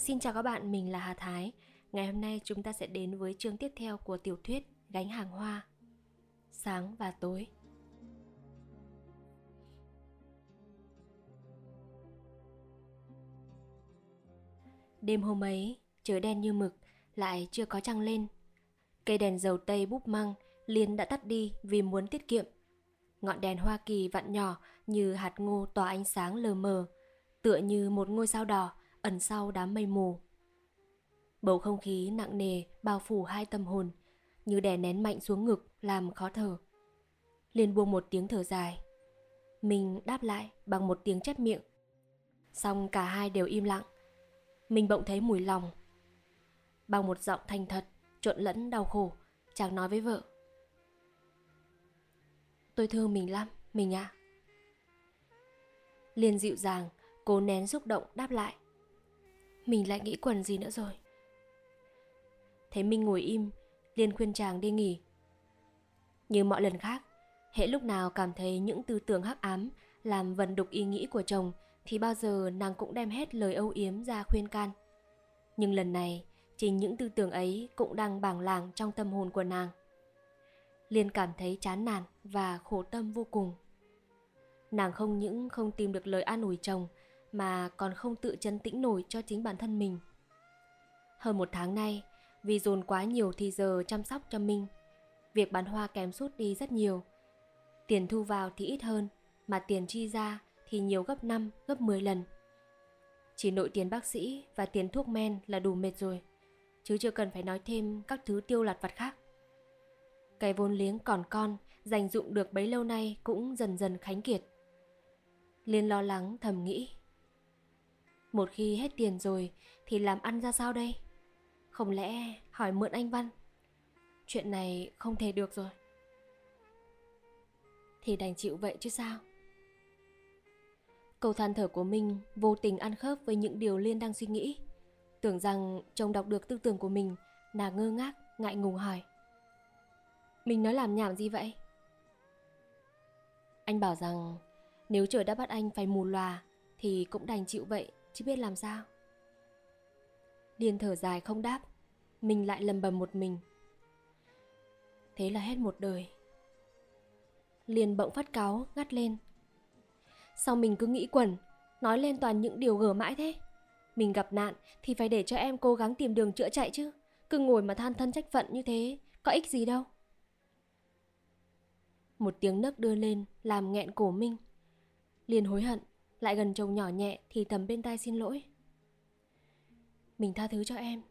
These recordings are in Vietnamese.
Xin chào các bạn, mình là Hà Thái. Ngày hôm nay chúng ta sẽ đến với chương tiếp theo của tiểu thuyết Gánh hàng hoa. Sáng và tối. Đêm hôm ấy, trời đen như mực, lại chưa có trăng lên. Cây đèn dầu tây búp măng liền đã tắt đi vì muốn tiết kiệm. Ngọn đèn Hoa Kỳ vặn nhỏ như hạt ngô tỏa ánh sáng lờ mờ, tựa như một ngôi sao đỏ ẩn sau đám mây mù. Bầu không khí nặng nề bao phủ hai tâm hồn, như đè nén mạnh xuống ngực làm khó thở. liền buông một tiếng thở dài. Mình đáp lại bằng một tiếng chép miệng. Xong cả hai đều im lặng. Mình bỗng thấy mùi lòng. Bằng một giọng thành thật, trộn lẫn đau khổ, chàng nói với vợ. Tôi thương mình lắm, mình ạ. À. Liên dịu dàng, cố nén xúc động đáp lại. Mình lại nghĩ quần gì nữa rồi. Thấy Minh ngồi im, Liên khuyên chàng đi nghỉ. Như mọi lần khác, hễ lúc nào cảm thấy những tư tưởng hắc ám làm vần đục ý nghĩ của chồng thì bao giờ nàng cũng đem hết lời âu yếm ra khuyên can. Nhưng lần này, chính những tư tưởng ấy cũng đang bảng làng trong tâm hồn của nàng. Liên cảm thấy chán nản và khổ tâm vô cùng. Nàng không những không tìm được lời an ủi chồng mà còn không tự chân tĩnh nổi cho chính bản thân mình. Hơn một tháng nay, vì dồn quá nhiều thì giờ chăm sóc cho Minh, việc bán hoa kém sút đi rất nhiều. Tiền thu vào thì ít hơn, mà tiền chi ra thì nhiều gấp 5, gấp 10 lần. Chỉ nội tiền bác sĩ và tiền thuốc men là đủ mệt rồi, chứ chưa cần phải nói thêm các thứ tiêu lặt vặt khác. Cái vốn liếng còn con, dành dụng được bấy lâu nay cũng dần dần khánh kiệt. Liên lo lắng thầm nghĩ. Một khi hết tiền rồi thì làm ăn ra sao đây? Không lẽ hỏi mượn anh Văn? Chuyện này không thể được rồi. Thì đành chịu vậy chứ sao? Câu than thở của mình vô tình ăn khớp với những điều Liên đang suy nghĩ. Tưởng rằng chồng đọc được tư tưởng của mình, nàng ngơ ngác, ngại ngùng hỏi. Mình nói làm nhảm gì vậy? Anh bảo rằng nếu trời đã bắt anh phải mù lòa thì cũng đành chịu vậy chứ biết làm sao. Điên thở dài không đáp, mình lại lầm bầm một mình. Thế là hết một đời. Liền bỗng phát cáu, ngắt lên. Sao mình cứ nghĩ quẩn, nói lên toàn những điều gở mãi thế? Mình gặp nạn thì phải để cho em cố gắng tìm đường chữa chạy chứ. Cứ ngồi mà than thân trách phận như thế, có ích gì đâu. Một tiếng nấc đưa lên làm nghẹn cổ Minh. Liền hối hận, lại gần chồng nhỏ nhẹ thì thầm bên tai xin lỗi. Mình tha thứ cho em.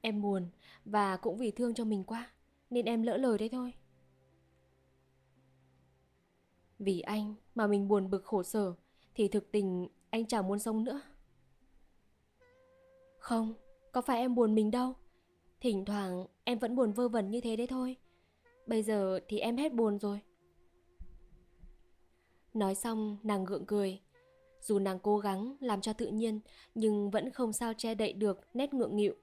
Em buồn và cũng vì thương cho mình quá nên em lỡ lời đấy thôi. Vì anh mà mình buồn bực khổ sở thì thực tình anh chẳng muốn sống nữa. Không, có phải em buồn mình đâu. Thỉnh thoảng em vẫn buồn vơ vẩn như thế đấy thôi. Bây giờ thì em hết buồn rồi. Nói xong nàng gượng cười dù nàng cố gắng làm cho tự nhiên, Nhưng vẫn không sao che đậy được nét ngượng nghịu.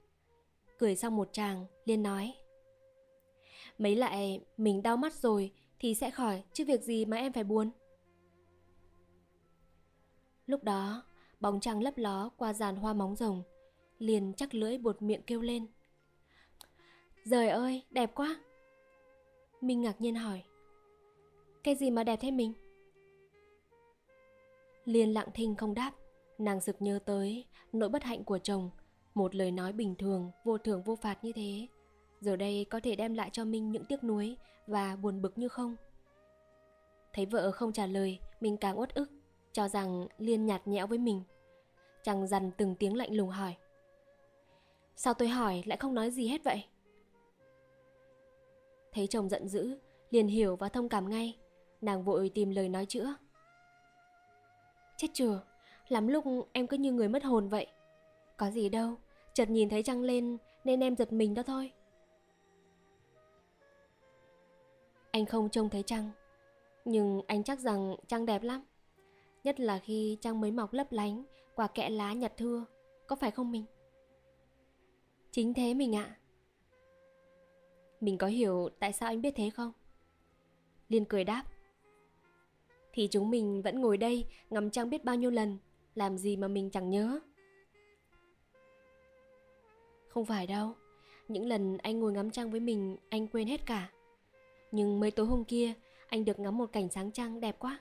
Cười xong một chàng Liên nói, Mấy lại mình đau mắt rồi Thì sẽ khỏi, chứ việc gì mà em phải buồn. Lúc đó, Bóng trăng lấp ló qua dàn hoa móng rồng Liền chắc lưỡi bột miệng kêu lên Trời ơi, đẹp quá. Minh ngạc nhiên hỏi, Cái gì mà đẹp thế mình? Liên lặng thinh không đáp. Nàng sực nhớ tới nỗi bất hạnh của chồng Một lời nói bình thường, vô thưởng vô phạt như thế. Giờ đây có thể đem lại cho Minh những tiếc nuối Và buồn bực như không? Thấy vợ không trả lời Mình càng uất ức Cho rằng Liên nhạt nhẽo với mình. Chàng dằn từng tiếng lạnh lùng hỏi Sao tôi hỏi lại không nói gì hết vậy? Thấy chồng giận dữ Liền hiểu và thông cảm ngay. Nàng vội tìm lời nói chữa. Chết chừa, lắm lúc em cứ như người mất hồn vậy. Có gì đâu, chợt nhìn thấy trăng lên nên em giật mình đó thôi. Anh không trông thấy trăng, nhưng anh chắc rằng trăng đẹp lắm. Nhất là khi trăng mới mọc lấp lánh qua kẽ lá nhặt thưa, có phải không mình? Chính thế mình ạ. Mình có hiểu tại sao anh biết thế không? Liên cười đáp thì chúng mình vẫn ngồi đây ngắm trăng biết bao nhiêu lần, làm gì mà mình chẳng nhớ. Không phải đâu Những lần anh ngồi ngắm trăng với mình Anh quên hết cả. Nhưng mấy tối hôm kia Anh được ngắm một cảnh sáng trăng đẹp quá.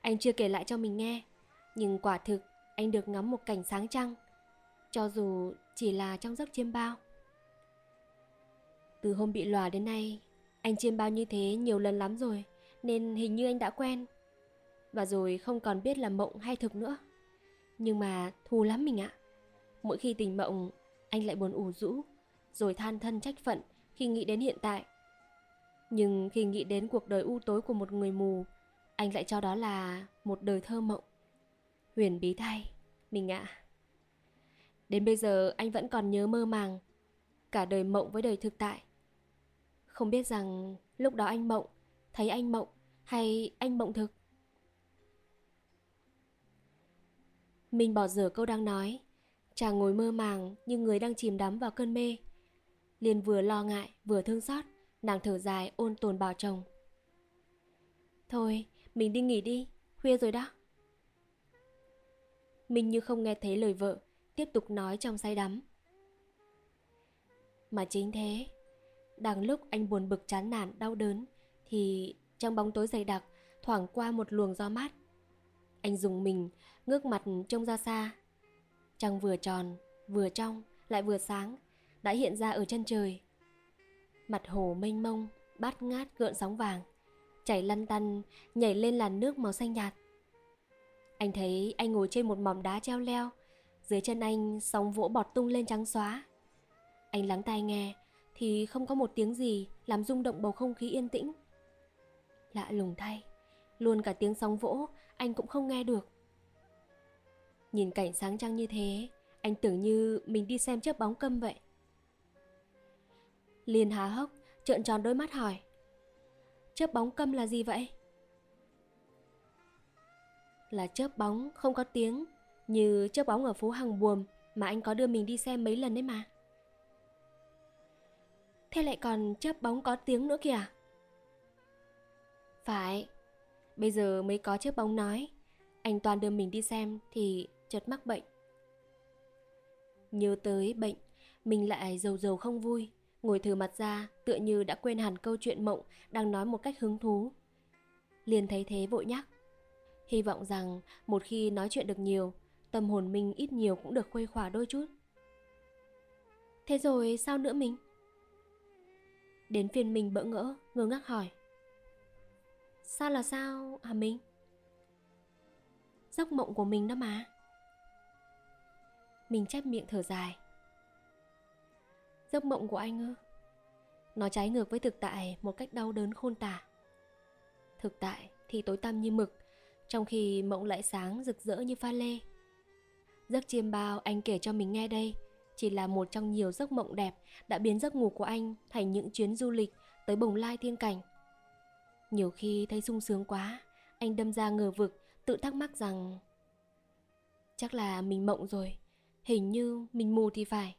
Anh chưa kể lại cho mình nghe Nhưng quả thực anh được ngắm một cảnh sáng trăng. Cho dù chỉ là trong giấc chiêm bao. Từ hôm bị lòa đến nay Anh chiêm bao như thế nhiều lần lắm rồi Nên hình như anh đã quen. Và rồi không còn biết là mộng hay thực nữa. Nhưng mà thù lắm mình ạ. Mỗi khi tỉnh mộng, Anh lại buồn ủ rũ, Rồi than thân trách phận khi nghĩ đến hiện tại. Nhưng khi nghĩ đến cuộc đời u tối của một người mù, Anh lại cho đó là một đời thơ mộng. Huyền bí thay, Mình ạ. Đến bây giờ, anh vẫn còn nhớ mơ màng Cả đời mộng với đời thực tại. Không biết rằng lúc đó anh mộng, Thấy anh mộng Hay anh mộng thực. Mình bỏ dở câu đang nói. Chàng ngồi mơ màng như người đang chìm đắm vào cơn mê. Liền vừa lo ngại, vừa thương xót, Nàng thở dài ôn tồn bảo chồng. Thôi, mình đi nghỉ đi, Khuya rồi đó. Mình như không nghe thấy lời vợ, Tiếp tục nói trong say đắm. Mà chính thế, Đang lúc anh buồn bực chán nản, đau đớn, Thì trong bóng tối dày đặc, Thoảng qua một luồng gió mát anh dùng mình, Ngước mặt trông ra xa. Trăng vừa tròn, Vừa trong, Lại vừa sáng, Đã hiện ra ở chân trời. Mặt hồ mênh mông, Bát ngát gợn sóng vàng, Chảy lăn tăn, Nhảy lên làn nước màu xanh nhạt. Anh thấy anh ngồi trên một mỏm đá treo leo, Dưới chân anh sóng vỗ bọt tung lên trắng xóa. Anh lắng tai nghe, Thì không có một tiếng gì Làm rung động bầu không khí yên tĩnh. Lạ lùng thay, Luôn cả tiếng sóng vỗ anh cũng không nghe được Nhìn cảnh sáng trăng như thế Anh tưởng như mình đi xem chớp bóng câm vậy liền há hốc Trợn tròn đôi mắt hỏi Chớp bóng câm là gì vậy? là chớp bóng không có tiếng như chớp bóng ở phố Hàng Buồm mà anh có đưa mình đi xem mấy lần đấy mà. Thế lại còn chớp bóng có tiếng nữa kìa. Phải, bây giờ mới có chiếc bóng nói, anh toàn đưa mình đi xem thì chợt mắc bệnh. Nhớ tới bệnh, mình lại dầu dầu không vui, ngồi thử mặt ra tựa như đã quên hẳn câu chuyện mộng đang nói một cách hứng thú. Liền thấy thế vội nhắc. Hy vọng rằng một khi nói chuyện được nhiều, tâm hồn mình ít nhiều cũng được khuây khỏa đôi chút. Thế rồi sao nữa mình? Đến phiên mình bỡ ngỡ, ngơ ngác hỏi. Sao là sao hả mình? Giấc mộng của mình đó mà. Mình chép miệng thở dài. Giấc mộng của anh ư? Nó trái ngược với thực tại một cách đau đớn khôn tả. Thực tại thì tối tăm như mực, trong khi mộng lại sáng rực rỡ như pha lê. Giấc chiêm bao anh kể cho mình nghe đây chỉ là một trong nhiều giấc mộng đẹp đã biến giấc ngủ của anh thành những chuyến du lịch tới bồng lai thiên cảnh. Nhiều khi thấy sung sướng quá, anh đâm ra ngờ vực, tự thắc mắc rằng chắc là mình mộng rồi, hình như mình mù thì phải.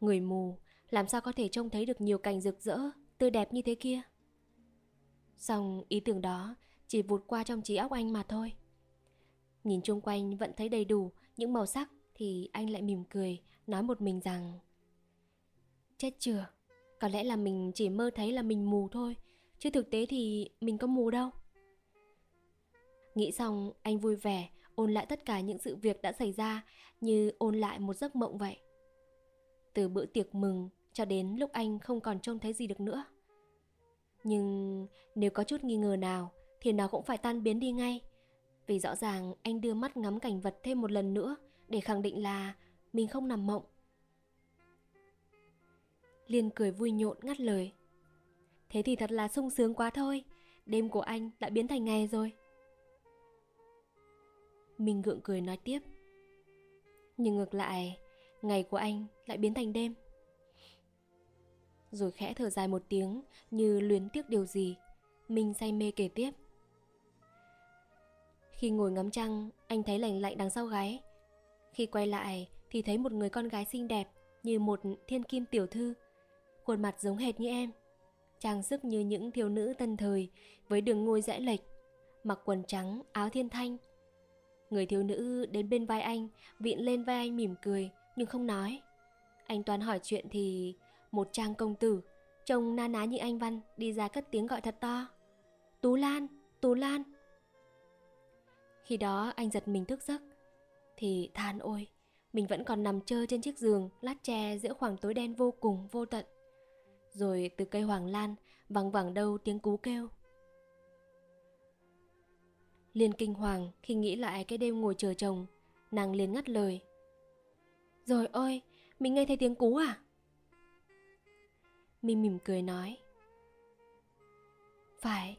Người mù làm sao có thể trông thấy được nhiều cảnh rực rỡ, tươi đẹp như thế kia? Xong ý tưởng đó chỉ vụt qua trong trí óc anh mà thôi. Nhìn chung quanh vẫn thấy đầy đủ những màu sắc thì anh lại mỉm cười, nói một mình rằng Chết chưa, có lẽ là mình chỉ mơ thấy là mình mù thôi, chứ thực tế thì mình có mù đâu. Nghĩ xong, anh vui vẻ, ôn lại tất cả những sự việc đã xảy ra như ôn lại một giấc mộng vậy. Từ bữa tiệc mừng cho đến lúc anh không còn trông thấy gì được nữa. Nhưng nếu có chút nghi ngờ nào thì nó cũng phải tan biến đi ngay. Vì rõ ràng anh đưa mắt ngắm cảnh vật thêm một lần nữa để khẳng định là mình không nằm mộng. Liên cười vui nhộn ngắt lời. Thế thì thật là sung sướng quá thôi, đêm của anh đã biến thành ngày rồi. Mình gượng cười nói tiếp. Nhưng ngược lại, ngày của anh lại biến thành đêm. Rồi khẽ thở dài một tiếng như luyến tiếc điều gì. Mình say mê kể tiếp. Khi ngồi ngắm trăng, anh thấy lành lạnh đằng sau gáy. Khi quay lại thì thấy một người con gái xinh đẹp như một thiên kim tiểu thư. Khuôn mặt giống hệt như em. Trang sức như những thiếu nữ tân thời với đường ngôi rẽ lệch, mặc quần trắng, áo thiên thanh. Người thiếu nữ đến bên vai anh, vịn lên vai anh mỉm cười nhưng không nói. anh Toán hỏi chuyện thì một trang công tử, trông na ná như anh Văn đi ra cất tiếng gọi thật to. Tú Lan, Tú Lan. Khi đó anh giật mình thức giấc, thì than ôi, mình vẫn còn nằm chơi trên chiếc giường lát tre giữa khoảng tối đen vô cùng vô tận. Rồi từ cây hoàng lan văng vẳng đâu tiếng cú kêu. Liên kinh hoàng khi nghĩ lại cái đêm ngồi chờ chồng, nàng liền ngắt lời. Rồi ôi, mình nghe thấy tiếng cú à? Mi mỉm cười nói. Phải,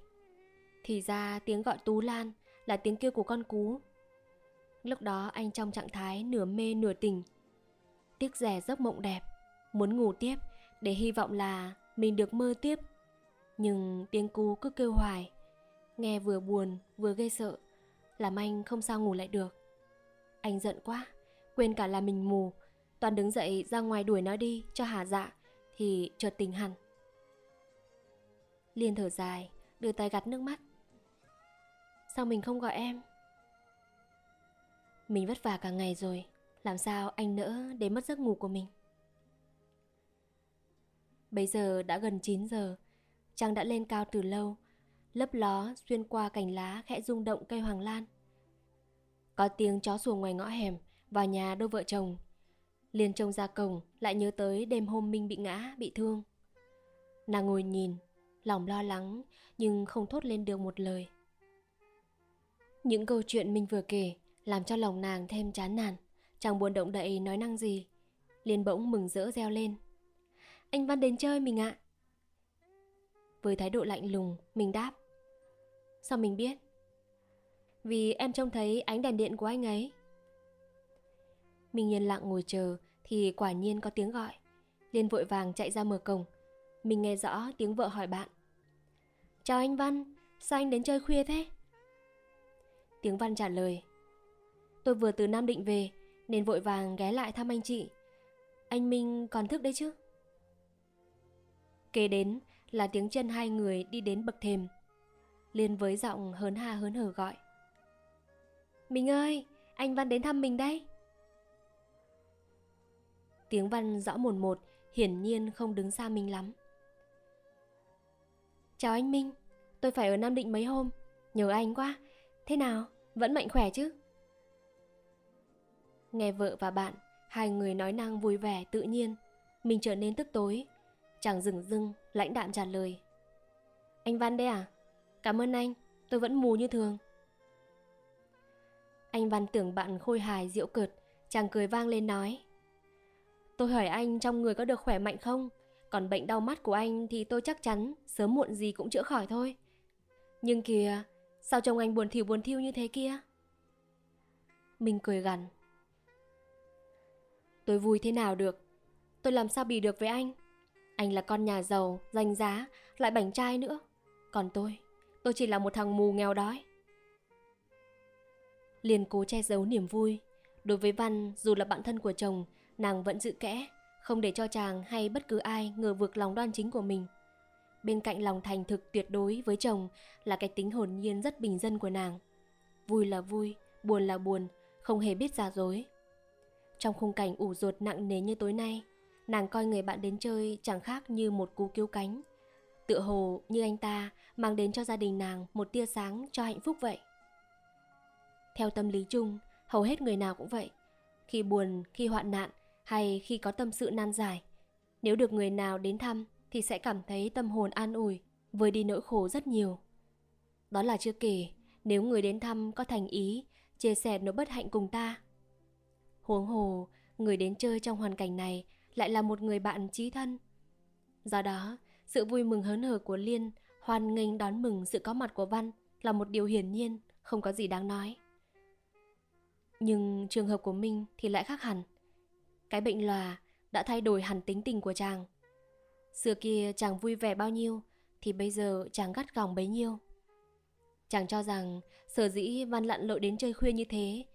thì ra tiếng gọi Tú Lan là tiếng kêu của con cú. Lúc đó anh trong trạng thái nửa mê nửa tỉnh. Tiếc rẻ giấc mộng đẹp, muốn ngủ tiếp để hy vọng là mình được mơ tiếp. Nhưng tiếng cú cứ kêu hoài, nghe vừa buồn vừa gây sợ, làm anh không sao ngủ lại được. Anh giận quá, quên cả là mình mù, toàn đứng dậy ra ngoài đuổi nó đi cho hà dạ, thì chợt tình hẳn. Liên thở dài, đưa tay gạt nước mắt. Sao mình không gọi em? Mình vất vả cả ngày rồi, làm sao anh nỡ để mất giấc ngủ của mình? Bây giờ đã gần 9 giờ, trăng đã lên cao từ lâu, lấp ló xuyên qua cành lá khẽ rung động cây hoàng lan. Có tiếng chó sủa ngoài ngõ hẻm, vào nhà đôi vợ chồng. Liền trông ra cổng, lại nhớ tới đêm hôm Minh bị ngã, bị thương. Nàng ngồi nhìn, lòng lo lắng, nhưng không thốt lên được một lời. Những câu chuyện Minh vừa kể làm cho lòng nàng thêm chán nản, chẳng buồn động đậy nói năng gì. Liền bỗng mừng rỡ reo lên. Anh Văn đến chơi mình ạ. Với thái độ lạnh lùng, mình đáp. Sao mình biết? Vì em trông thấy ánh đèn điện của anh ấy. Mình yên lặng ngồi chờ thì quả nhiên có tiếng gọi. Liên vội vàng chạy ra mở cổng. Mình nghe rõ tiếng vợ hỏi bạn. Chào anh Văn, sao anh đến chơi khuya thế? Tiếng Văn trả lời. Tôi vừa từ Nam Định về nên vội vàng ghé lại thăm anh chị. Anh Minh còn thức đấy chứ? Kế đến là tiếng chân hai người đi đến bậc thềm. Liên với giọng hớn ha hớn hở gọi. Mình ơi, anh Văn đến thăm mình đây. Tiếng Văn rõ một một, hiển nhiên không đứng xa mình lắm. Chào anh Minh, tôi phải ở Nam Định mấy hôm, nhớ anh quá. Thế nào, vẫn mạnh khỏe chứ? Nghe vợ và bạn, hai người nói năng vui vẻ tự nhiên, mình trở nên tức tối. Chàng dừng dưng, lãnh đạm trả lời. Anh Văn đây à? Cảm ơn anh, tôi vẫn mù như thường. Anh Văn tưởng bạn khôi hài diệu cợt, chàng cười vang lên nói. Tôi hỏi anh trong người có được khỏe mạnh không? Còn bệnh đau mắt của anh thì tôi chắc chắn sớm muộn gì cũng chữa khỏi thôi. Nhưng kìa, sao trông anh buồn thiểu buồn thiêu như thế kia? Mình cười gằn. Tôi vui thế nào được? Tôi làm sao bì được với anh? Anh là con nhà giàu, danh giá, lại bảnh trai nữa. Còn tôi, tôi chỉ là một thằng mù nghèo đói. Liền cố che giấu niềm vui. Đối với Văn, dù là bạn thân của chồng, nàng vẫn giữ kẽ, không để cho chàng hay bất cứ ai ngờ vực lòng đoan chính của mình. Bên cạnh lòng thành thực tuyệt đối với chồng là cái tính hồn nhiên rất bình dân của nàng. Vui là vui, buồn là buồn, không hề biết giả dối. Trong khung cảnh ủ rột nặng nề như tối nay, nàng coi người bạn đến chơi chẳng khác như một cú cứu cánh. Tựa hồ như anh ta mang đến cho gia đình nàng một tia sáng cho hạnh phúc vậy. Theo tâm lý chung, hầu hết người nào cũng vậy. Khi buồn, khi hoạn nạn hay khi có tâm sự nan giải, nếu được người nào đến thăm thì sẽ cảm thấy tâm hồn an ủi, vơi đi nỗi khổ rất nhiều. Đó là chưa kể, nếu người đến thăm có thành ý, chia sẻ nỗi bất hạnh cùng ta. Huống hồ, người đến chơi trong hoàn cảnh này lại là một người bạn trí thân. Do đó, sự vui mừng hớn hở của Liên hoan nghênh đón mừng sự có mặt của Văn là một điều hiển nhiên, không có gì đáng nói. Nhưng trường hợp của Minh thì lại khác hẳn. Cái bệnh lòa đã thay đổi hẳn tính tình của chàng. Xưa kia chàng vui vẻ bao nhiêu thì bây giờ chàng gắt gỏng bấy nhiêu. Chàng cho rằng sở dĩ Văn lặn lội đến chơi khuya như thế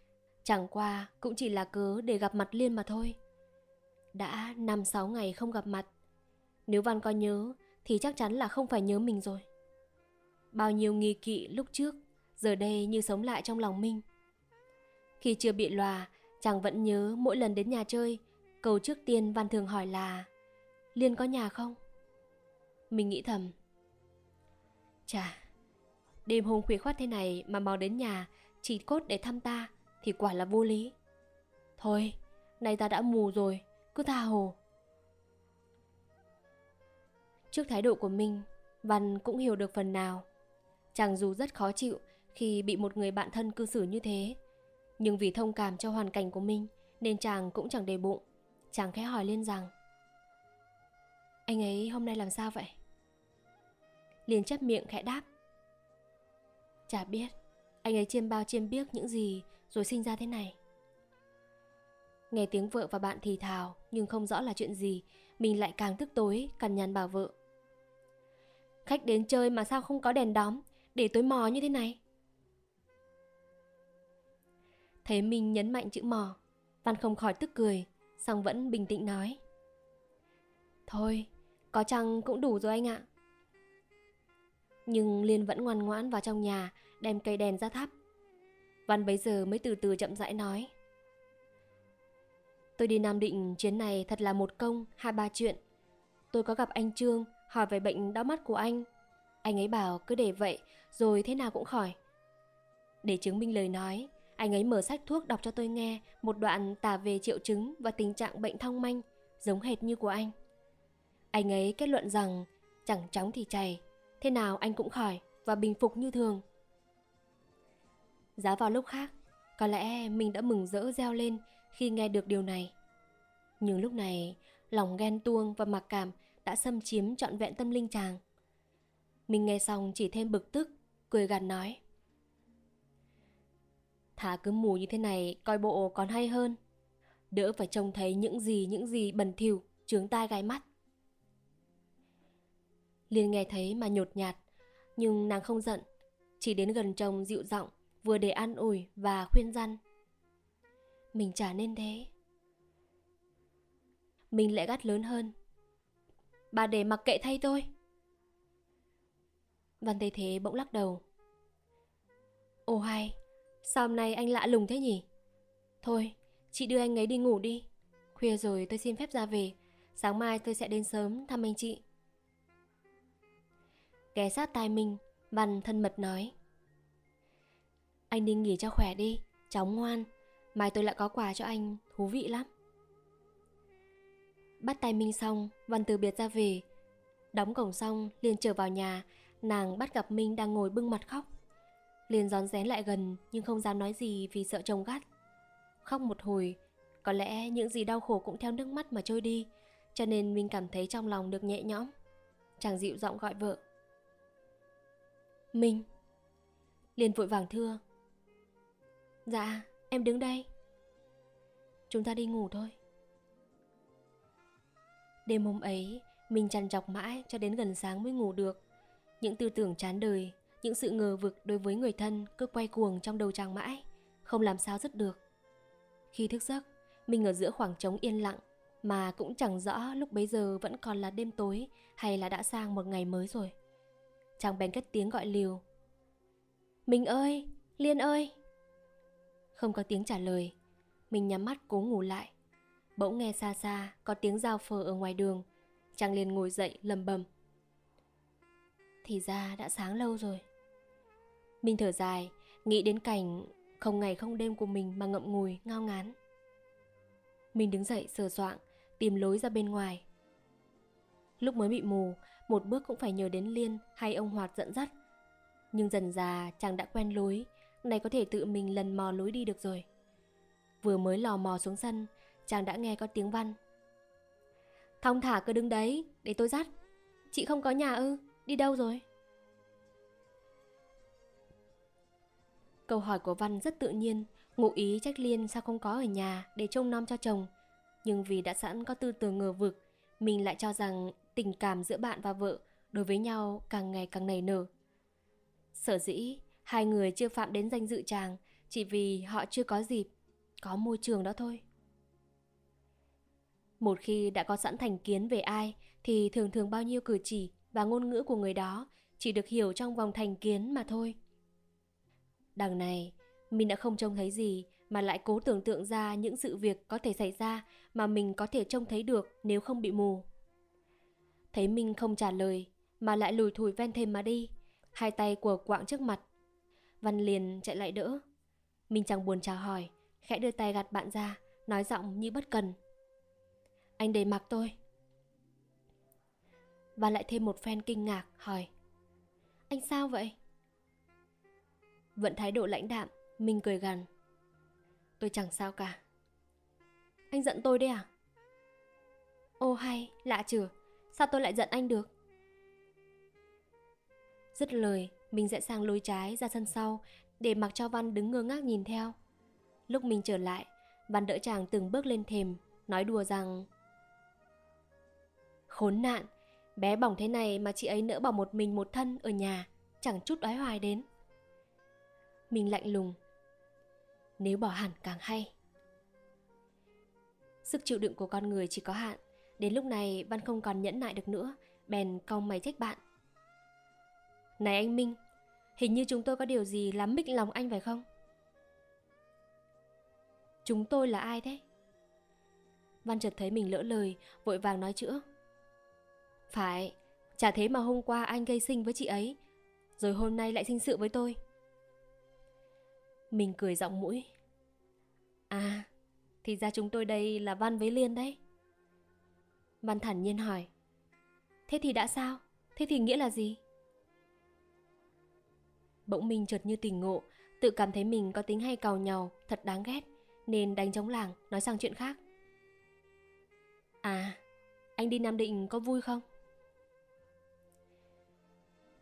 chẳng qua cũng chỉ là cớ để gặp mặt Liên mà thôi. Đã 5-6 ngày không gặp mặt. Nếu Văn có nhớ thì chắc chắn là không phải nhớ mình rồi. Bao nhiêu nghi kỵ lúc trước giờ đây như sống lại trong lòng Minh. Khi chưa bị lòa, chàng vẫn nhớ mỗi lần đến nhà chơi Câu trước tiên Văn thường hỏi là Liên có nhà không? Mình nghĩ thầm Chà Đêm hôm khuya khoát thế này mà mò đến nhà Chỉ cốt để thăm ta Thì quả là vô lý Thôi, nay ta đã mù rồi cứ tha hồ. Trước thái độ của mình Văn cũng hiểu được phần nào. Chàng dù rất khó chịu Khi bị một người bạn thân cư xử như thế, Nhưng vì thông cảm cho hoàn cảnh của mình Nên chàng cũng chẳng đề bụng. Chàng khẽ hỏi lên rằng, Anh ấy hôm nay làm sao vậy? liền chép miệng khẽ đáp, Chả biết, Anh ấy chiêm bao chiêm biếc những gì Rồi sinh ra thế này. Nghe tiếng vợ và bạn thì thào, Nhưng không rõ là chuyện gì. Mình lại càng tức tối, Cằn nhằn bảo vợ. Khách đến chơi mà sao không có đèn đóm? Để tối mò như thế này. Thấy mình nhấn mạnh chữ mò, Văn không khỏi tức cười, song vẫn bình tĩnh nói. Thôi, Có chăng cũng đủ rồi anh ạ. Nhưng Liên vẫn ngoan ngoãn vào trong nhà, Đem cây đèn ra thắp. Văn bấy giờ mới từ từ chậm rãi nói. Tôi đi Nam Định chuyến này thật là một công, hai ba chuyện. Tôi có gặp anh Trương, hỏi về bệnh đau mắt của anh. Anh ấy bảo cứ để vậy, rồi thế nào cũng khỏi. Để chứng minh lời nói, anh ấy mở sách thuốc đọc cho tôi nghe một đoạn tả về triệu chứng và tình trạng bệnh thông manh, giống hệt như của anh. Anh ấy kết luận rằng chẳng chóng thì chảy, thế nào anh cũng khỏi và bình phục như thường. Giá vào lúc khác, có lẽ mình đã mừng rỡ reo lên khi nghe được điều này. Nhưng lúc này, lòng ghen tuông và mặc cảm đã xâm chiếm trọn vẹn tâm linh chàng. Mình nghe xong chỉ thêm bực tức, cười gằn nói. Thả cứ mù như thế này coi bộ còn hay hơn. Đỡ phải trông thấy những gì những gì bẩn thỉu, trướng tai gai mắt. Liên nghe thấy mà nhột nhạt, nhưng nàng không giận, chỉ đến gần chồng dịu giọng, vừa để an ủi và khuyên răn. Mình chả nên thế. Mình lại gắt lớn hơn. Bà để mặc kệ thay tôi. Văn Tây Thế bỗng lắc đầu. Ồ hay, sao hôm nay anh lạ lùng thế nhỉ? Thôi, chị đưa anh ấy đi ngủ đi. Khuya rồi tôi xin phép ra về. Sáng mai tôi sẽ đến sớm thăm anh chị. Ghé sát tai mình, Văn thân mật nói. Anh đi nghỉ cho khỏe đi, cháu ngoan. Mai tôi lại có quà cho anh, thú vị lắm. Bắt tay Minh xong, Văn từ biệt ra về. Đóng cổng xong, liền trở vào nhà, nàng bắt gặp Minh đang ngồi bưng mặt khóc. Liền gión rén lại gần nhưng không dám nói gì vì sợ chồng gắt. Khóc một hồi, có lẽ những gì đau khổ cũng theo nước mắt mà trôi đi, cho nên Minh cảm thấy trong lòng được nhẹ nhõm. Chàng dịu giọng gọi vợ. Minh. Liền vội vàng thưa. Dạ, em đứng đây. Chúng ta đi ngủ thôi. Đêm hôm ấy, mình chăn chọc mãi cho đến gần sáng mới ngủ được. Những tư tưởng chán đời, những sự ngờ vực đối với người thân cứ quay cuồng trong đầu chàng mãi, không làm sao dứt được. Khi thức giấc, mình ở giữa khoảng trống yên lặng mà cũng chẳng rõ lúc bấy giờ vẫn còn là đêm tối hay là đã sang một ngày mới rồi. Chàng bèn cất tiếng gọi liều. Mình ơi, Liên ơi! Không có tiếng trả lời, mình nhắm mắt cố ngủ lại. Bỗng nghe xa xa có tiếng giao phờ ở ngoài đường. Chàng liền ngồi dậy lầm bầm. Thì ra đã sáng lâu rồi. Mình thở dài Nghĩ đến cảnh không ngày không đêm của mình mà ngậm ngùi ngao ngán. Mình đứng dậy sờ soạng Tìm lối ra bên ngoài. Lúc mới bị mù Một bước cũng phải nhờ đến Liên hay ông Hoạt dẫn dắt. Nhưng dần già chàng đã quen lối này có thể tự mình lần mò lối đi được rồi Vừa mới lò mò xuống sân chàng đã nghe có tiếng văn. Thong thả cứ đứng đấy, để tôi dắt. Chị không có nhà ư, đi đâu rồi? Câu hỏi của Văn rất tự nhiên, ngụ ý trách Liên sao không có ở nhà để trông nom cho chồng. Nhưng vì đã sẵn có tư tưởng ngờ vực, mình lại cho rằng tình cảm giữa bạn và vợ đối với nhau càng ngày càng nảy nở. Sở dĩ, hai người chưa phạm đến danh dự chàng chỉ vì họ chưa có dịp, có môi trường đó thôi. Một khi đã có sẵn thành kiến về ai thì thường thường bao nhiêu cử chỉ và ngôn ngữ của người đó chỉ được hiểu trong vòng thành kiến mà thôi. Đằng này, mình đã không trông thấy gì mà lại cố tưởng tượng ra những sự việc có thể xảy ra mà mình có thể trông thấy được nếu không bị mù. Thấy minh không trả lời mà lại lùi thủi ven thêm mà đi, hai tay của quạng trước mặt. Văn liền chạy lại đỡ. Mình chẳng buồn chào hỏi, khẽ đưa tay gạt bạn ra, nói giọng như bất cần. Anh để mặc tôi. Và lại thêm một phen kinh ngạc, hỏi. Anh sao vậy? Vẫn thái độ lãnh đạm, mình cười gằn. Tôi chẳng sao cả. Anh giận tôi đấy à? Ô hay, lạ chửa, sao tôi lại giận anh được? Dứt lời, mình dễ sang lối trái ra sân sau để mặc cho Văn đứng ngơ ngác nhìn theo. Lúc mình trở lại, Văn đỡ chàng từng bước lên thềm, nói đùa rằng Khốn nạn, bé bỏng thế này mà chị ấy nỡ bỏ một mình một thân ở nhà, chẳng chút đói hoài đến. Mình lạnh lùng, nếu bỏ hẳn càng hay. Sức chịu đựng của con người chỉ có hạn, đến lúc này Văn không còn nhẫn nại được nữa, bèn cong mày trách bạn. Này anh Minh, hình như chúng tôi có điều gì làm mích lòng anh phải không? Chúng tôi là ai thế? Văn chợt thấy mình lỡ lời, vội vàng nói chữa. Phải, chả thế mà hôm qua anh gây sinh với chị ấy, rồi hôm nay lại sinh sự với tôi. Mình cười giọng mũi. À, thì ra chúng tôi đây là Văn với Liên đấy. Văn thản nhiên hỏi. Thế thì đã sao? Thế thì nghĩa là gì? Bỗng mình chợt như tình ngộ, tự cảm thấy mình có tính hay cào nhau, thật đáng ghét, nên đánh trống làng, nói sang chuyện khác. À, anh đi Nam Định có vui không?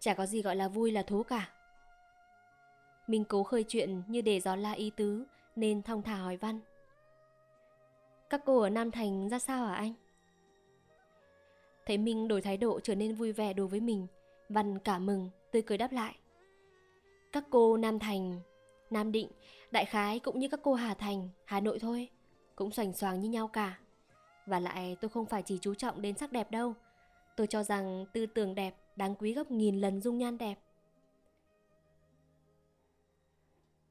Chả có gì gọi là vui là thú cả. Mình cố khơi chuyện như để gió la ý tứ, nên thong thả hỏi Văn. Các cô ở Nam Thành ra sao hả anh? Thấy Minh đổi thái độ trở nên vui vẻ đối với mình, Văn cả mừng, tươi cười đáp lại. Các cô Nam Thành, Nam Định, đại khái cũng như các cô Hà Thành, Hà Nội thôi, cũng xoành xoàng như nhau cả. Và lại tôi không phải chỉ chú trọng đến sắc đẹp đâu. Tôi cho rằng tư tưởng đẹp đáng quý gấp nghìn lần dung nhan đẹp.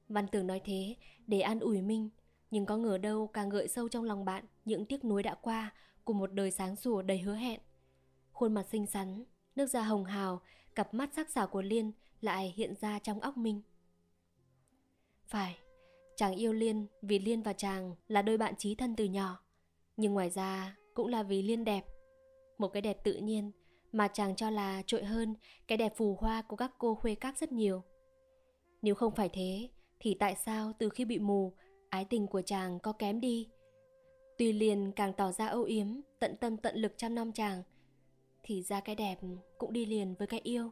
Văn Tường nói thế để an ủi Minh, nhưng có ngờ đâu càng gợi sâu trong lòng bạn những tiếc nuối đã qua của một đời sáng sủa đầy hứa hẹn. Khuôn mặt xinh xắn, nước da hồng hào, cặp mắt sắc sảo của Liên lại hiện ra trong óc Minh. Phải, chàng yêu Liên vì Liên và chàng là đôi bạn chí thân từ nhỏ. Nhưng ngoài ra cũng là vì Liên đẹp. Một cái đẹp tự nhiên mà chàng cho là trội hơn cái đẹp phù hoa của các cô khuê các rất nhiều. Nếu không phải thế, thì tại sao từ khi bị mù, ái tình của chàng có kém đi? Tuy liền càng tỏ ra âu yếm, tận tâm tận lực chăm nom chàng, thì ra cái đẹp cũng đi liền với cái yêu.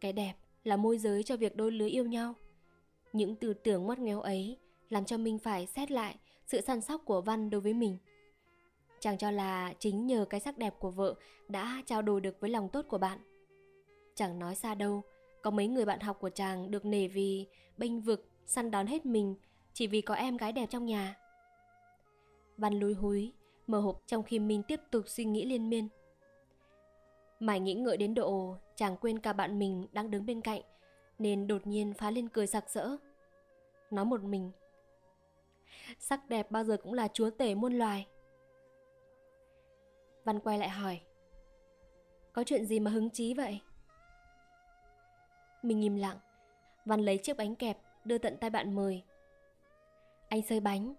Cái đẹp là môi giới cho việc đôi lứa yêu nhau. Những tư tưởng ngoắt nghèo ấy làm cho mình phải xét lại sự săn sóc của Văn đối với mình. Chàng cho là chính nhờ cái sắc đẹp của vợ đã trao đổi được với lòng tốt của bạn. Chẳng nói xa đâu, có mấy người bạn học của chàng được nể vì bênh vực, săn đón hết mình chỉ vì có em gái đẹp trong nhà. Văn lúi húi, mở hộp trong khi mình tiếp tục suy nghĩ liên miên. Mãi nghĩ ngợi đến độ, chàng quên cả bạn mình đang đứng bên cạnh, nên đột nhiên phá lên cười sặc sỡ. Nói một mình. Sắc đẹp bao giờ cũng là chúa tể muôn loài. Văn quay lại hỏi. Có chuyện gì mà hứng chí vậy? Mình im lặng. Văn lấy chiếc bánh kẹp đưa tận tay bạn mời. Anh xơi bánh.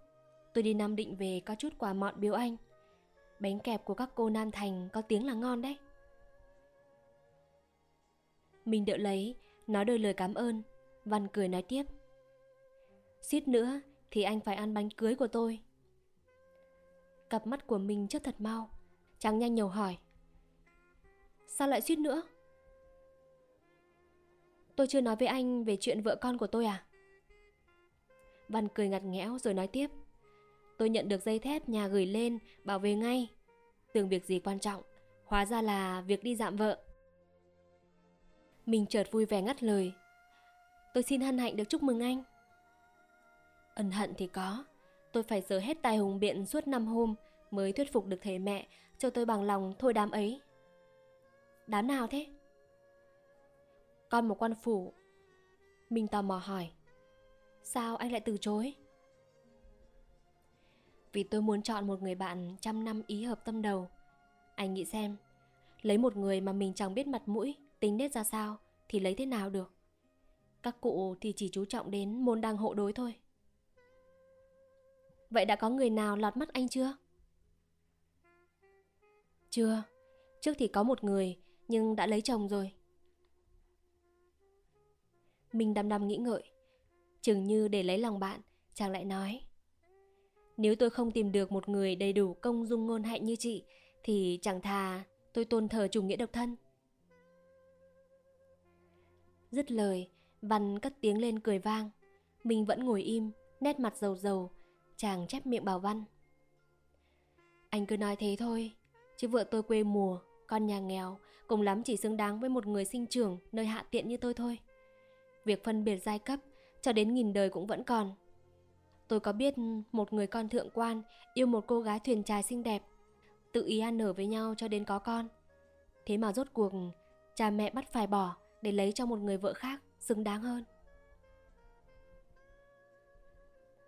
Tôi đi Nam Định về có chút quà mọn biếu anh. Bánh kẹp của các cô Nam Thành có tiếng là ngon đấy. Mình đỡ lấy, nói đôi lời cảm ơn. Văn cười nói tiếp. Suýt nữa thì anh phải ăn bánh cưới của tôi. Cặp mắt của mình chớp thật mau. Chàng nhanh nhầu hỏi. Sao lại suýt nữa? Tôi chưa nói với anh về chuyện vợ con của tôi à? Văn cười ngặt nghẽo rồi nói tiếp. Tôi nhận được dây thép nhà gửi lên, bảo về ngay. Tưởng việc gì quan trọng, hóa ra là việc đi dạm vợ. Mình chợt vui vẻ ngắt lời. Tôi xin hân hạnh được chúc mừng anh. Ân hận thì có, tôi phải giờ hết tài hùng biện suốt năm hôm mới thuyết phục được thầy mẹ cho tôi bằng lòng thôi đám ấy. Đám nào thế? Con một quan phủ. Mình tò mò hỏi. Sao anh lại từ chối? Vì tôi muốn chọn một người bạn trăm năm ý hợp tâm đầu. Anh nghĩ xem, lấy một người mà mình chẳng biết mặt mũi, tính nết ra sao thì lấy thế nào được. Các cụ thì chỉ chú trọng đến môn đăng hộ đối thôi. Vậy đã có người nào lọt mắt anh chưa? Chưa, trước thì có một người nhưng đã lấy chồng rồi. Mình đăm đăm nghĩ ngợi, chừng như để lấy lòng bạn, chàng lại nói. Nếu tôi không tìm được một người đầy đủ công dung ngôn hạnh như chị, thì chẳng thà tôi tôn thờ chủ nghĩa độc thân. Dứt lời, Văn cất tiếng lên cười vang. Mình vẫn ngồi im, nét mặt dầu dầu, chàng chép miệng bảo Văn. Anh cứ nói thế thôi, chứ vợ tôi quê mùa, con nhà nghèo, cùng lắm chỉ xứng đáng với một người sinh trưởng nơi hạ tiện như tôi thôi. Việc phân biệt giai cấp cho đến nghìn đời cũng vẫn còn. Tôi có biết một người con thượng quan yêu một cô gái thuyền trài xinh đẹp, tự ý ăn nở với nhau cho đến có con. Thế mà rốt cuộc cha mẹ bắt phải bỏ để lấy cho một người vợ khác xứng đáng hơn.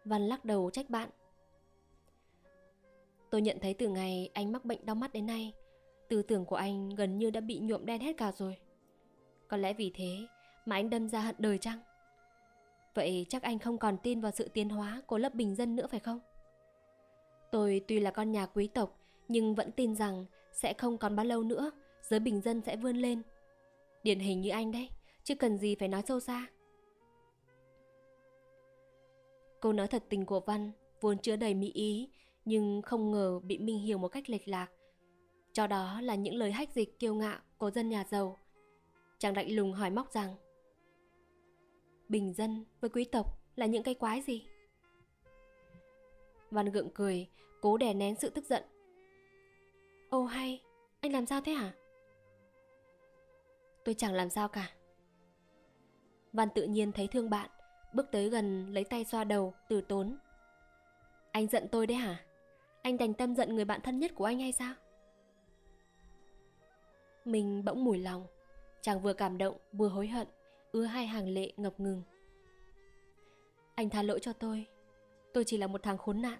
Văn lắc đầu trách bạn. Tôi nhận thấy từ ngày anh mắc bệnh đau mắt đến nay, tư tưởng của anh gần như đã bị nhuộm đen hết cả rồi. Có lẽ vì thế mà anh đâm ra hận đời chăng? Vậy chắc anh không còn tin vào sự tiến hóa của lớp bình dân nữa phải không? Tôi tuy là con nhà quý tộc nhưng vẫn tin rằng sẽ không còn bao lâu nữa giới bình dân sẽ vươn lên. Điển hình như anh đấy, chứ cần gì phải nói sâu xa. Câu nói thật tình của Văn vốn chứa đầy mỹ ý nhưng không ngờ bị Minh hiểu một cách lệch lạc. Cho đó là những lời hách dịch kiêu ngạo của dân nhà giàu. Chàng lạnh lùng hỏi móc rằng Bình dân với quý tộc là những cái quái gì? Văn gượng cười, cố đè nén sự tức giận. Ô hay, anh làm sao thế hả? Tôi chẳng làm sao cả. Văn tự nhiên thấy thương bạn, bước tới gần lấy tay xoa đầu, từ tốn. Anh giận tôi đấy hả? Anh đành tâm giận người bạn thân nhất của anh hay sao? Mình bỗng mùi lòng, chàng vừa cảm động vừa hối hận, ứa hai hàng lệ ngập ngừng. Anh tha lỗi cho tôi, tôi chỉ là một thằng khốn nạn.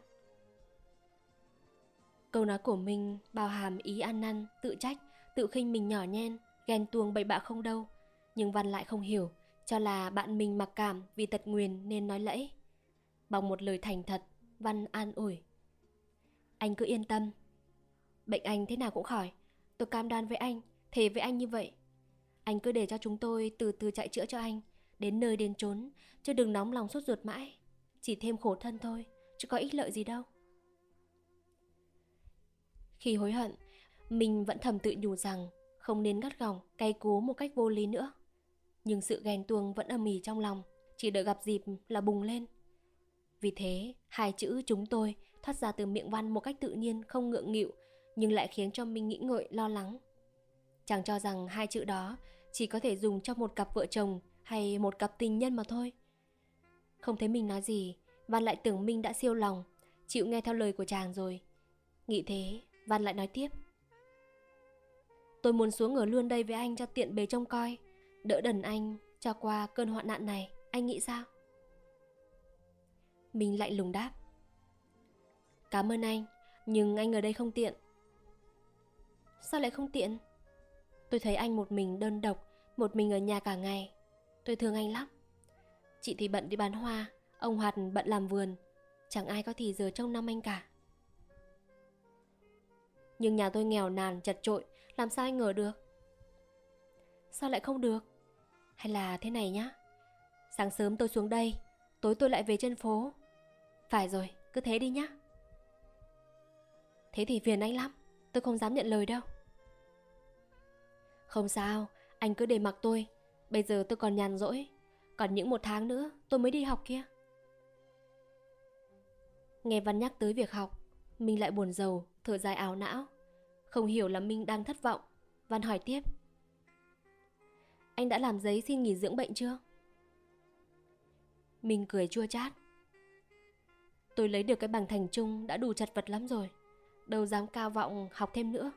Câu nói của mình bao hàm ý ăn năn, tự trách, tự khinh mình nhỏ nhen, ghen tuông bậy bạ không đâu. Nhưng Văn lại không hiểu, cho là bạn mình mặc cảm vì tật nguyền nên nói lẫy. Bằng một lời thành thật, Văn an ủi. Anh cứ yên tâm. Bệnh anh thế nào cũng khỏi. Tôi cam đoan với anh, thề với anh như vậy. Anh cứ để cho chúng tôi từ từ chạy chữa cho anh, đến nơi đến chốn, chứ đừng nóng lòng sốt ruột mãi. Chỉ thêm khổ thân thôi, chứ có ích lợi gì đâu. Khi hối hận, mình vẫn thầm tự nhủ rằng không nên gắt gỏng, cay cú một cách vô lý nữa. Nhưng sự ghen tuông vẫn âm ỉ trong lòng, chỉ đợi gặp dịp là bùng lên. Vì thế, hai chữ chúng tôi thoát ra từ miệng văn một cách tự nhiên, không ngượng nghịu, nhưng lại khiến cho mình nghĩ ngợi, lo lắng. Chàng cho rằng hai chữ đó chỉ có thể dùng cho một cặp vợ chồng hay một cặp tình nhân mà thôi. Không thấy mình nói gì, Văn lại tưởng Minh đã siêu lòng, chịu nghe theo lời của chàng rồi. Nghĩ thế, Văn lại nói tiếp. Tôi muốn xuống ở luôn đây với anh cho tiện bề trông coi, đỡ đần anh cho qua cơn hoạn nạn này, anh nghĩ sao? Mình lạnh lùng đáp. Cảm ơn anh, nhưng anh ở đây không tiện. Sao lại không tiện? Tôi thấy anh một mình đơn độc, một mình ở nhà cả ngày. Tôi thương anh lắm. Chị thì bận đi bán hoa, ông Hoạt bận làm vườn. Chẳng ai có thì giờ trông năm anh cả. Nhưng nhà tôi nghèo nàn, chật trội, làm sao anh ngờ được? Sao lại không được? Hay là thế này nhá? Sáng sớm tôi xuống đây, tối tôi lại về trên phố. Phải rồi, cứ thế đi nhá. Thế thì phiền anh lắm, tôi không dám nhận lời đâu. Không sao, anh cứ để mặc tôi. Bây giờ tôi còn nhàn rỗi. Còn những một tháng nữa tôi mới đi học kia. Nghe Văn nhắc tới việc học, mình lại buồn rầu, thở dài áo não. Không hiểu là Minh đang thất vọng. Văn hỏi tiếp. Anh đã làm giấy xin nghỉ dưỡng bệnh chưa? minh cười chua chát. Tôi lấy được cái bằng thành trung đã đủ chật vật lắm rồi. Đâu dám cao vọng học thêm nữa.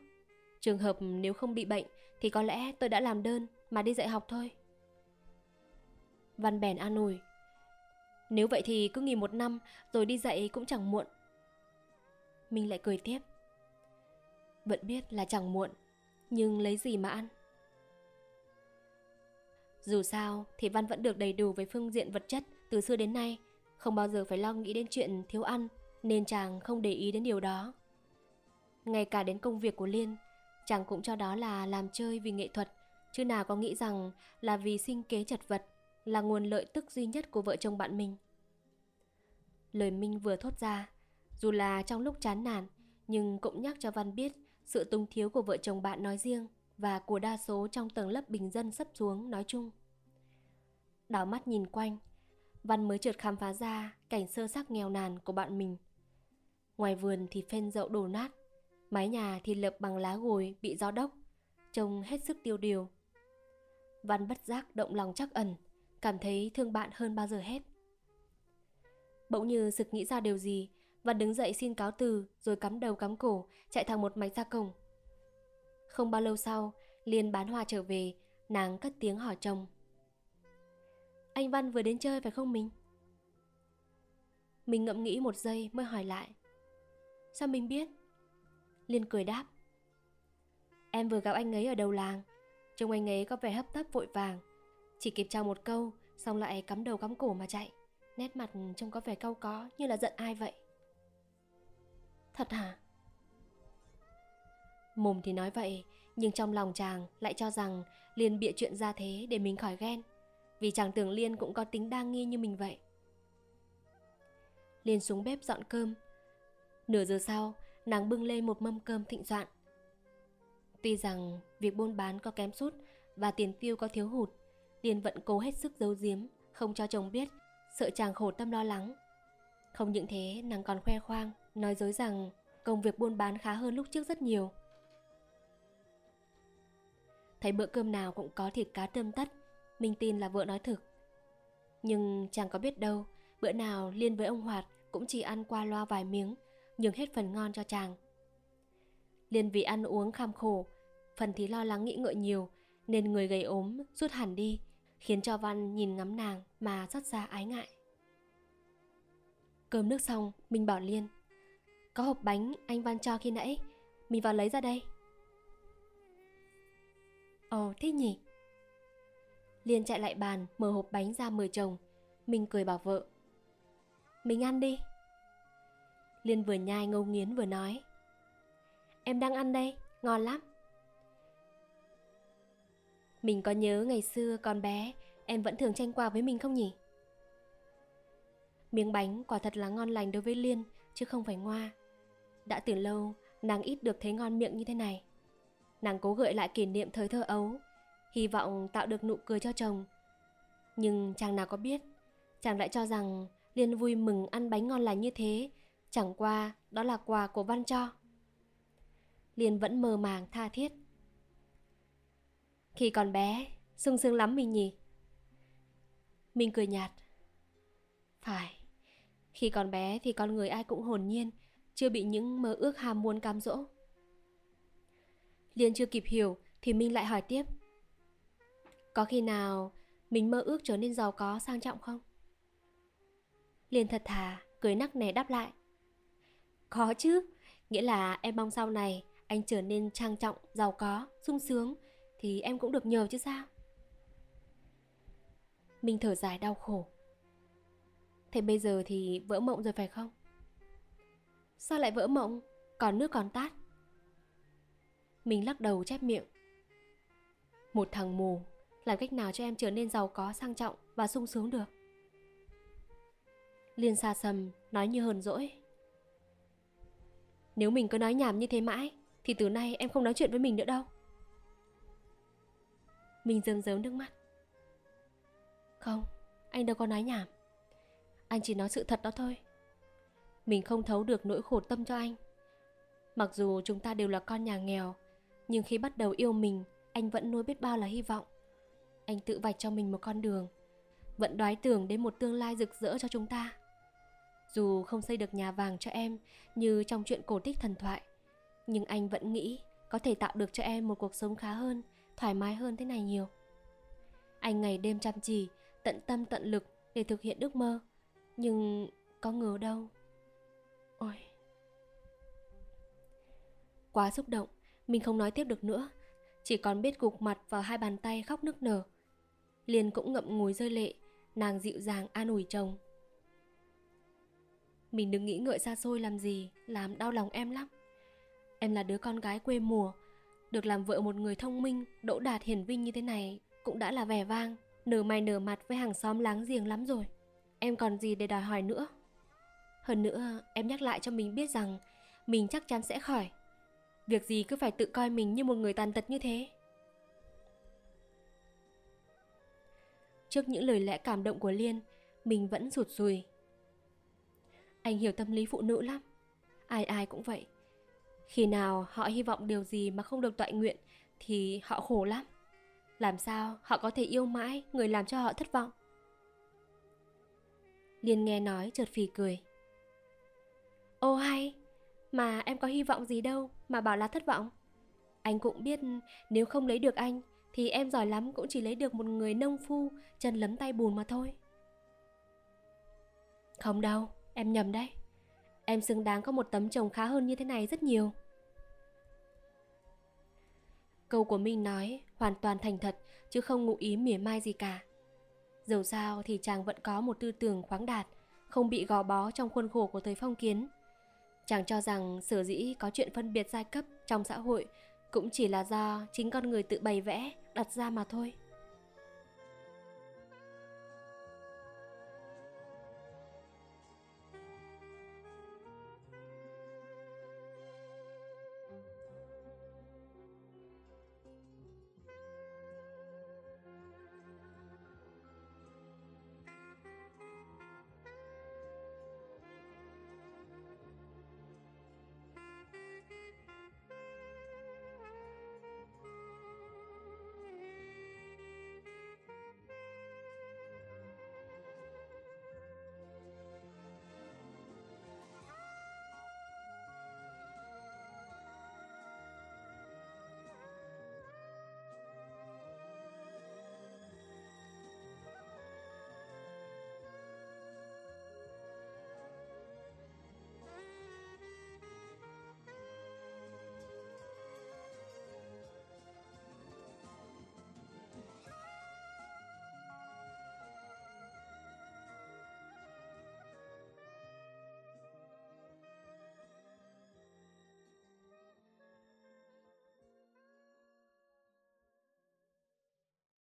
Trường hợp nếu không bị bệnh thì có lẽ tôi đã làm đơn mà đi dạy học thôi. Văn bèn an ủi. Nếu vậy thì cứ nghỉ một năm, rồi đi dạy cũng chẳng muộn. Minh lại cười tiếp. Vẫn biết là chẳng muộn, nhưng lấy gì mà ăn? Dù sao thì Văn vẫn được đầy đủ về phương diện vật chất từ xưa đến nay, không bao giờ phải lo nghĩ đến chuyện thiếu ăn, nên chàng không để ý đến điều đó. Ngay cả đến công việc của Liên, chàng cũng cho đó là làm chơi vì nghệ thuật, chứ nào có nghĩ rằng là vì sinh kế chật vật, là nguồn lợi tức duy nhất của vợ chồng bạn mình. Lời Minh vừa thốt ra, dù là trong lúc chán nản, nhưng cũng nhắc cho Văn biết sự tung thiếu của vợ chồng bạn nói riêng và của đa số trong tầng lớp bình dân sắp xuống nói chung. Đảo mắt nhìn quanh, Văn mới chợt khám phá ra cảnh sơ sắc nghèo nàn của bạn mình. Ngoài vườn thì phên dậu đổ nát, mái nhà thì lợp bằng lá gồi bị gió đốc, trông hết sức tiêu điều. Văn bất giác động lòng chắc ẩn, cảm thấy thương bạn hơn bao giờ hết. Bỗng như sực nghĩ ra điều gì, và đứng dậy xin cáo từ rồi cắm đầu cắm cổ, chạy thẳng một mạch ra cổng. Không bao lâu sau, Liên bán hoa trở về, nàng cất tiếng hỏi chồng. Anh Văn vừa đến chơi phải không mình? Mình ngẫm nghĩ một giây mới hỏi lại. Sao mình biết? Liên cười đáp. Em vừa gặp anh ấy ở đầu làng, trông anh ấy có vẻ hấp tấp vội vàng. Chỉ kịp chào một câu, xong lại cắm đầu cắm cổ mà chạy. Nét mặt trông có vẻ cau có như là giận ai vậy. Thật hả? Mồm thì nói vậy, nhưng trong lòng chàng lại cho rằng Liên bịa chuyện ra thế để mình khỏi ghen. Vì chàng tưởng Liên cũng có tính đa nghi như mình vậy. Liên xuống bếp dọn cơm. Nửa giờ sau, nàng bưng lên một mâm cơm thịnh soạn. Tuy rằng việc buôn bán có kém sút và tiền tiêu có thiếu hụt, Liên vẫn cố hết sức giấu giếm, không cho chồng biết, sợ chàng khổ tâm lo lắng. Không những thế, nàng còn khoe khoang, nói dối rằng công việc buôn bán khá hơn lúc trước rất nhiều. Thấy bữa cơm nào cũng có thịt cá tươm tất, Minh tin là vợ nói thực. Nhưng chẳng có biết đâu, bữa nào Liên với ông Hoạt cũng chỉ ăn qua loa vài miếng, nhường hết phần ngon cho chàng. Liên vì ăn uống kham khổ, phần thì lo lắng nghĩ ngợi nhiều, nên người gầy ốm rút hẳn đi, khiến cho Văn nhìn ngắm nàng mà rất ra ái ngại. Cơm nước xong, mình bảo Liên có hộp bánh anh Văn cho khi nãy. Mình vào lấy ra đây. Ồ thích nhỉ? Liên chạy lại bàn Mở hộp bánh ra mời chồng. Mình cười bảo vợ. Mình ăn đi. Liên vừa nhai ngâu nghiến vừa nói. Em đang ăn đây, ngon lắm. Mình có nhớ ngày xưa còn bé Em vẫn thường tranh qua với mình không nhỉ? Miếng bánh quả thật là ngon lành đối với Liên Chứ không phải ngoa. Đã từ lâu nàng ít được thấy ngon miệng như thế này. Nàng cố gợi lại kỷ niệm thời thơ ấu Hy vọng tạo được nụ cười cho chồng. Nhưng chàng nào có biết Chàng lại cho rằng Liên vui mừng ăn bánh ngon lành như thế Chẳng qua đó là quà của Văn cho. Liên vẫn mơ màng tha thiết. Khi còn bé sung sướng lắm mình nhỉ? Mình cười nhạt. Phải khi còn bé thì con người ai cũng hồn nhiên, chưa bị những mơ ước ham muốn cám dỗ. Liên chưa kịp hiểu thì Minh lại hỏi tiếp. Có khi nào mình mơ ước trở nên giàu có sang trọng không? Liên thật thà, cười nắc nẻ đáp lại. Có chứ, nghĩa là em mong sau này anh trở nên trang trọng, giàu có, sung sướng thì em cũng được nhờ chứ sao? Minh thở dài đau khổ. Thế bây giờ thì vỡ mộng rồi phải không? Sao lại vỡ mộng? Còn nước còn tát. Mình lắc đầu chép miệng. Một thằng mù, làm cách nào cho em trở nên giàu có, sang trọng và sung sướng được? Liên xa sầm, nói như hờn dỗi. Nếu mình cứ nói nhảm như thế mãi, thì từ nay em không nói chuyện với mình nữa đâu. Mình rơm rớm nước mắt. Không, anh đâu có nói nhảm. Anh chỉ nói sự thật đó thôi mình không thấu được nỗi khổ tâm cho anh. Mặc dù chúng ta đều là con nhà nghèo, Nhưng khi bắt đầu yêu mình, Anh vẫn nuôi biết bao là hy vọng. Anh tự vạch cho mình một con đường, Vẫn đoái tưởng đến một tương lai rực rỡ cho chúng ta. Dù không xây được nhà vàng cho em Như trong chuyện cổ tích thần thoại, Nhưng anh vẫn nghĩ Có thể tạo được cho em một cuộc sống khá hơn, Thoải mái hơn thế này nhiều. Anh ngày đêm chăm chỉ, Tận tâm tận lực để thực hiện ước mơ, nhưng có ngờ đâu Ôi Quá xúc động, mình không nói tiếp được nữa, chỉ còn biết gục mặt vào hai bàn tay khóc nức nở. Liên cũng ngậm ngùi rơi lệ, nàng dịu dàng an ủi chồng. Mình đừng nghĩ ngợi xa xôi làm gì, làm đau lòng em lắm. Em là đứa con gái quê mùa, được làm vợ một người thông minh, đỗ đạt hiển vinh như thế này cũng đã là vẻ vang, nở mày nở mặt với hàng xóm láng giềng lắm rồi. Em còn gì để đòi hỏi nữa. Hơn nữa, em nhắc lại cho mình biết rằng mình chắc chắn sẽ khỏi. Việc gì cứ phải tự coi mình như một người tàn tật như thế. Trước những lời lẽ cảm động của Liên, mình vẫn rụt rùi. Anh hiểu tâm lý phụ nữ lắm. Ai ai cũng vậy. Khi nào họ hy vọng điều gì mà không được tọa nguyện thì họ khổ lắm. Làm sao họ có thể yêu mãi người làm cho họ thất vọng? Liên nghe nói chợt phì cười. Ô hay, mà em có hy vọng gì đâu mà bảo là thất vọng. Anh cũng biết nếu không lấy được anh thì em giỏi lắm cũng chỉ lấy được một người nông phu chân lấm tay bùn mà thôi. Không đâu, em nhầm đấy. Em xứng đáng có một tấm chồng khá hơn như thế này rất nhiều. Câu của mình nói hoàn toàn thành thật chứ không ngụ ý mỉa mai gì cả. Dẫu sao thì chàng vẫn có một tư tưởng khoáng đạt, không bị gò bó trong khuôn khổ của thời phong kiến. Chàng cho rằng sở dĩ có chuyện phân biệt giai cấp trong xã hội cũng chỉ là do chính con người tự bày vẽ, đặt ra mà thôi.